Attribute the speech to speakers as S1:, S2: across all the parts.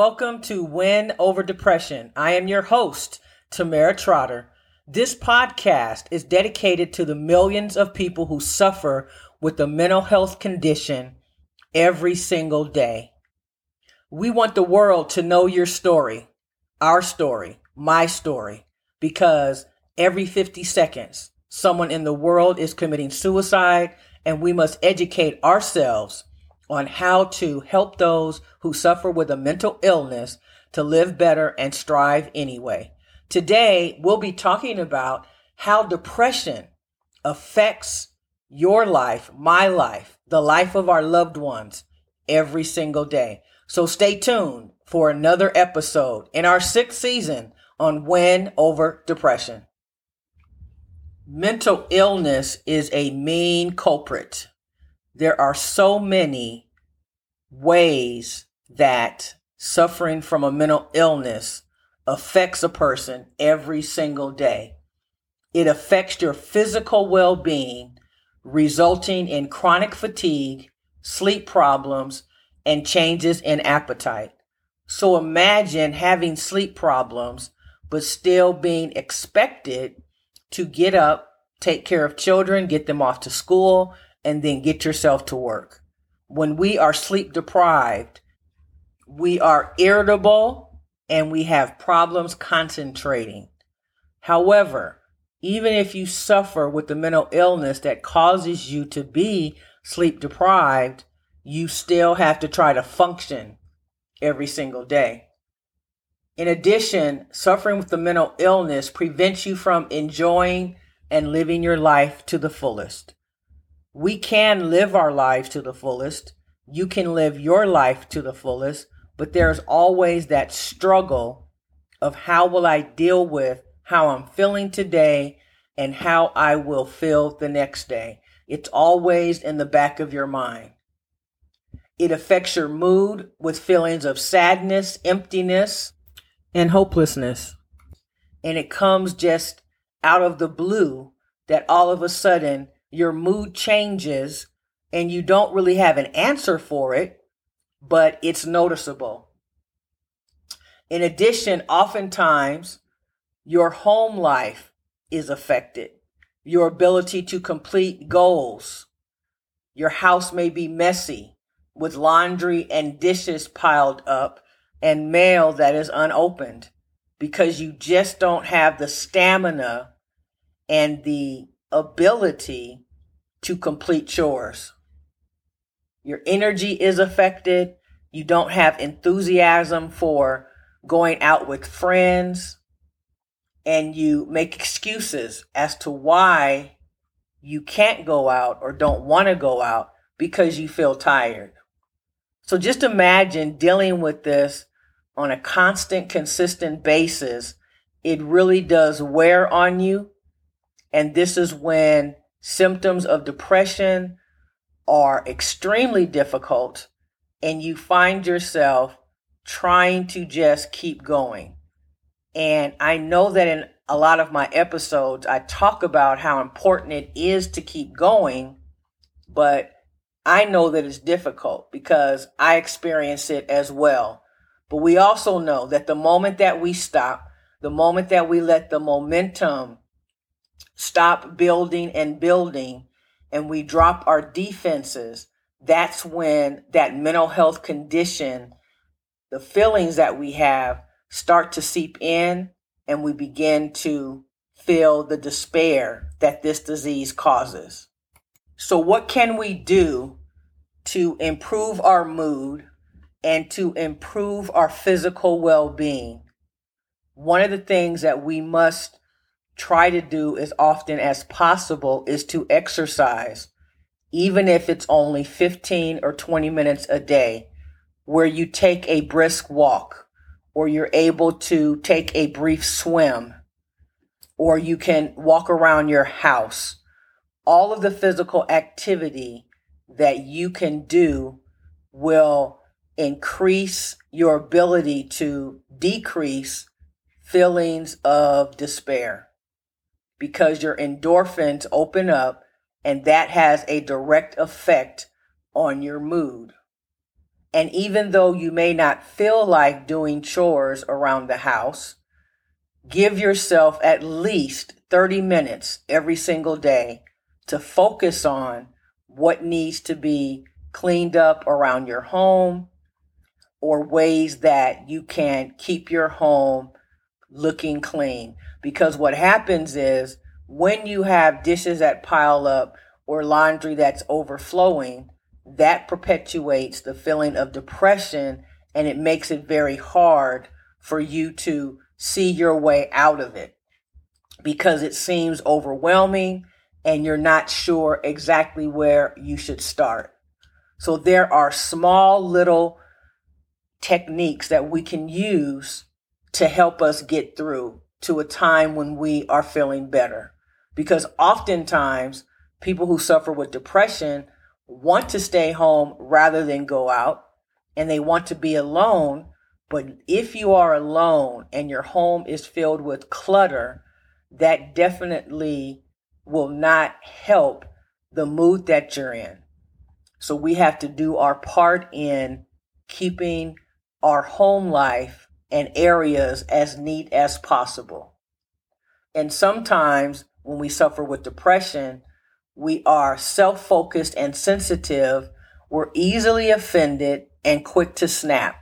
S1: Welcome to Win Over Depression. I am your host, Tamara Trotter. This podcast is dedicated to the millions of people who suffer with a mental health condition every single day. We want the world to know your story, our story, my story, because every 50 seconds, someone in the world is committing suicide, and we must educate ourselves on how to help those who suffer with a mental illness to live better and strive anyway. Today, we'll be talking about how depression affects your life, my life, the life of our loved ones every single day. So stay tuned for another episode in our sixth season on Win Over Depression. Mental illness is a mean culprit. There are so many ways that suffering from a mental illness affects a person every single day. It affects your physical well being, resulting in chronic fatigue, sleep problems, and changes in appetite. So imagine having sleep problems, but still being expected to get up, take care of children, get them off to school, and then get yourself to work. When we are sleep deprived, we are irritable and we have problems concentrating. However, even if you suffer with the mental illness that causes you to be sleep deprived, you still have to try to function every single day. In addition, suffering with the mental illness prevents you from enjoying and living your life to the fullest. We can live our lives to the fullest. You can live your life to the fullest, but there's always that struggle of how will I deal with how I'm feeling today and how I will feel the next day. It's always in the back of your mind. It affects your mood with feelings of sadness, emptiness, and hopelessness. And it comes just out of the blue that all of a sudden your mood changes and you don't really have an answer for it, but it's noticeable. In addition, oftentimes your home life is affected, your ability to complete goals. Your house may be messy with laundry and dishes piled up and mail that is unopened because you just don't have the stamina and the ability to complete chores. Your energy is affected. You don't have enthusiasm for going out with friends. And you make excuses as to why you can't go out or don't want to go out because you feel tired. So just imagine dealing with this on a constant, consistent basis. It really does wear on you. And this is when symptoms of depression are extremely difficult and you find yourself trying to just keep going. And I know that in a lot of my episodes, I talk about how important it is to keep going, but I know that it's difficult because I experience it as well. But we also know that the moment that we stop, the moment that we let the momentum stop building and building and we drop our defenses, that's when that mental health condition, the feelings that we have start to seep in and we begin to feel the despair that this disease causes. So, what can we do to improve our mood and to improve our physical well being? One of the things that we must try to do as often as possible is to exercise, even if it's only 15 or 20 minutes a day, where you take a brisk walk or you're able to take a brief swim or you can walk around your house. All of the physical activity that you can do will increase your ability to decrease feelings of despair because your endorphins open up and that has a direct effect on your mood. And even though you may not feel like doing chores around the house, give yourself at least 30 minutes every single day to focus on what needs to be cleaned up around your home or ways that you can keep your home looking clean. Because what happens is when you have dishes that pile up or laundry that's overflowing, that perpetuates the feeling of depression and it makes it very hard for you to see your way out of it because it seems overwhelming and you're not sure exactly where you should start. So there are small little techniques that we can use to help us get through to a time when we are feeling better. Because oftentimes people who suffer with depression want to stay home rather than go out and they want to be alone. But if you are alone and your home is filled with clutter, that definitely will not help the mood that you're in. So we have to do our part in keeping our home life and areas as neat as possible. And sometimes when we suffer with depression, we are self focused and sensitive. We're easily offended and quick to snap.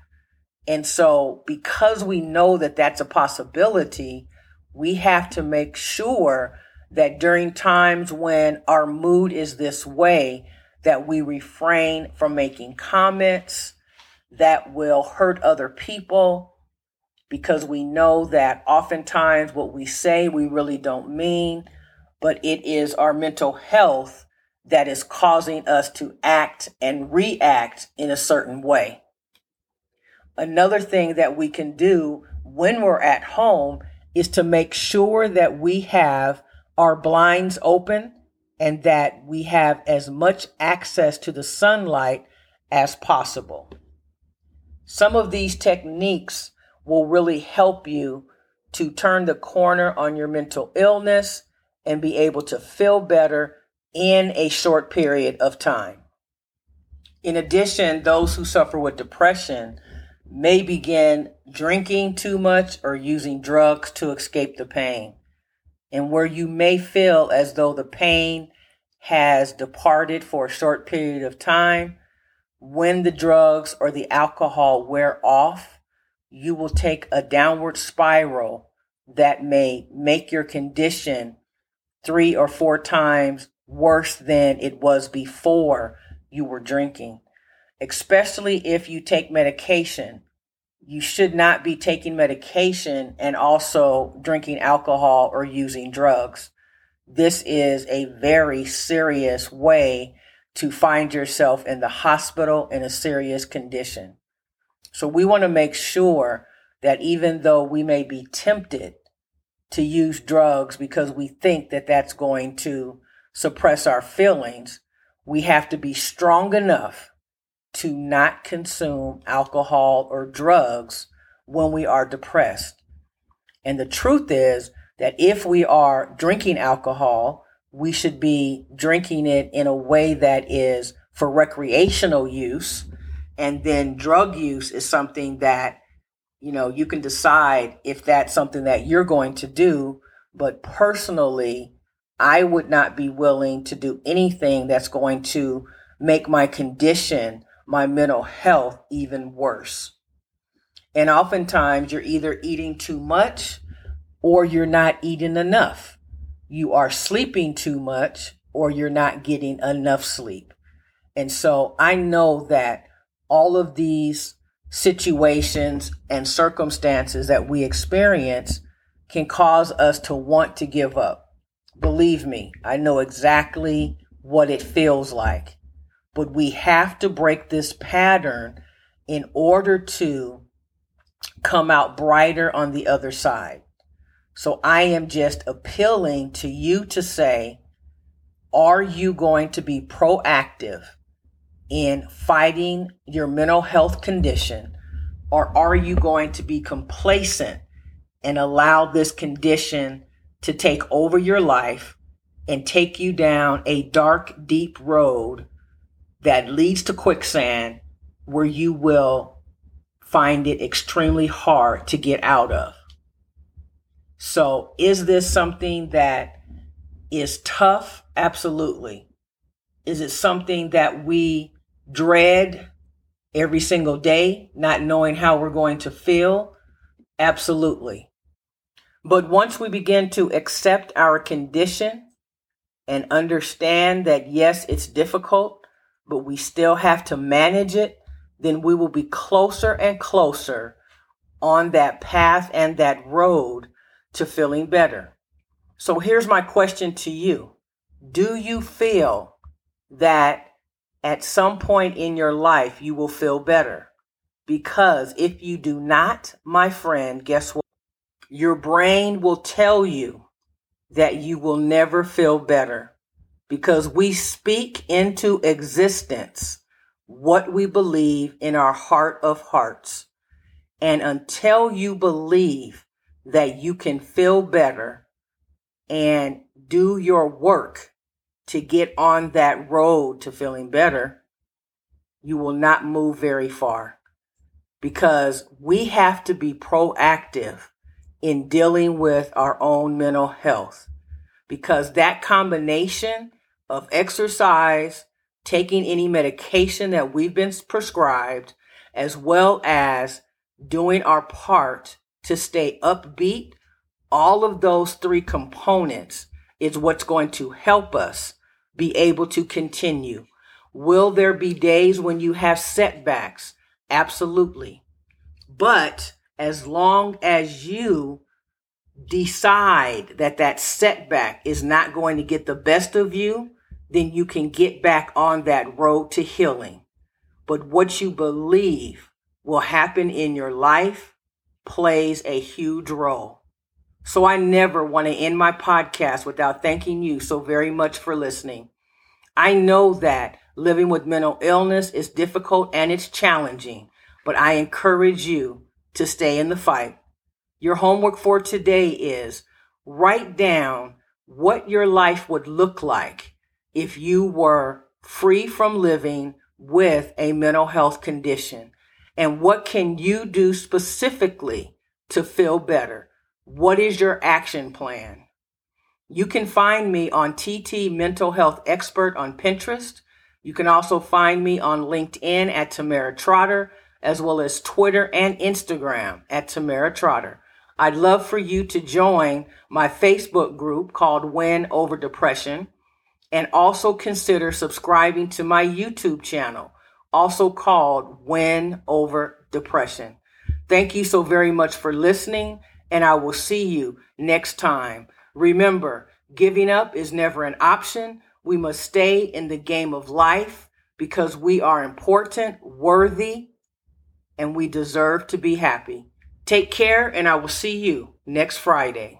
S1: And so, because we know that that's a possibility, we have to make sure that during times when our mood is this way, that we refrain from making comments that will hurt other people because we know that oftentimes what we say we really don't mean but it is our mental health that is causing us to act and react in a certain way. Another thing that we can do when we're at home is to make sure that we have our blinds open and that we have as much access to the sunlight as possible. Some of these techniques will really help you to turn the corner on your mental illness and be able to feel better in a short period of time. In addition, those who suffer with depression may begin drinking too much or using drugs to escape the pain. And where you may feel as though the pain has departed for a short period of time, when the drugs or the alcohol wear off, you will take a downward spiral that may make your condition three or four times worse than it was before you were drinking. Especially if you take medication. You should not be taking medication and also drinking alcohol or using drugs. This is a very serious way to find yourself in the hospital in a serious condition. So we want to make sure that even though we may be tempted to use drugs because we think that that's going to suppress our feelings, we have to be strong enough to not consume alcohol or drugs when we are depressed. And the truth is that if we are drinking alcohol, we should be drinking it in a way that is for recreational use. And then drug use is something that you know, you can decide if that's something that you're going to do. But personally, I would not be willing to do anything that's going to make my condition, my mental health, even worse. And oftentimes, you're either eating too much or you're not eating enough. You are sleeping too much or you're not getting enough sleep. And so I know that all of these situations and circumstances that we experience can cause us to want to give up. Believe me, I know exactly what it feels like. But we have to break this pattern in order to come out brighter on the other side. So I am just appealing to you to say, are you going to be proactive in fighting your mental health condition, or are you going to be complacent and allow this condition to take over your life and take you down a dark, deep road that leads to quicksand where you will find it extremely hard to get out of. So, is this something that is tough? Absolutely. Is it something that we dread every single day, not knowing how we're going to feel? Absolutely. But once we begin to accept our condition and understand that, yes, it's difficult, but we still have to manage it, then we will be closer and closer on that path and that road to feeling better. So here's my question to you Do you feel that at some point in your life you will feel better? Because if you do not, my friend, guess what? Your brain will tell you that you will never feel better because we speak into existence what we believe in our heart of hearts. And until you believe that you can feel better and do your work to get on that road to feeling better, you will not move very far because we have to be proactive in dealing with our own mental health because that combination of exercise, taking any medication that we've been prescribed, as well as doing our part to stay upbeat, all of those three components is what's going to help us be able to continue. Will there be days when you have setbacks? Absolutely. But as long as you decide that that setback is not going to get the best of you, then you can get back on that road to healing. But what you believe will happen in your life plays a huge role. So I never want to end my podcast without thanking you so very much for listening. I know that living with mental illness is difficult and it's challenging, but I encourage you to stay in the fight. Your homework for today is write down what your life would look like if you were free from living with a mental health condition. And what can you do specifically to feel better? What is your action plan? You can find me on TT Mental Health Expert on Pinterest. You can also find me on LinkedIn at Tamara Trotter, as well as Twitter and Instagram at Tamara Trotter. I'd love for you to join my Facebook group called Win Over Depression and also consider subscribing to my YouTube channel, also called Win Over Depression. Thank you so very much for listening, and I will see you next time. Remember, giving up is never an option. We must stay in the game of life because we are important, worthy, and we deserve to be happy. Take care, and I will see you next Friday.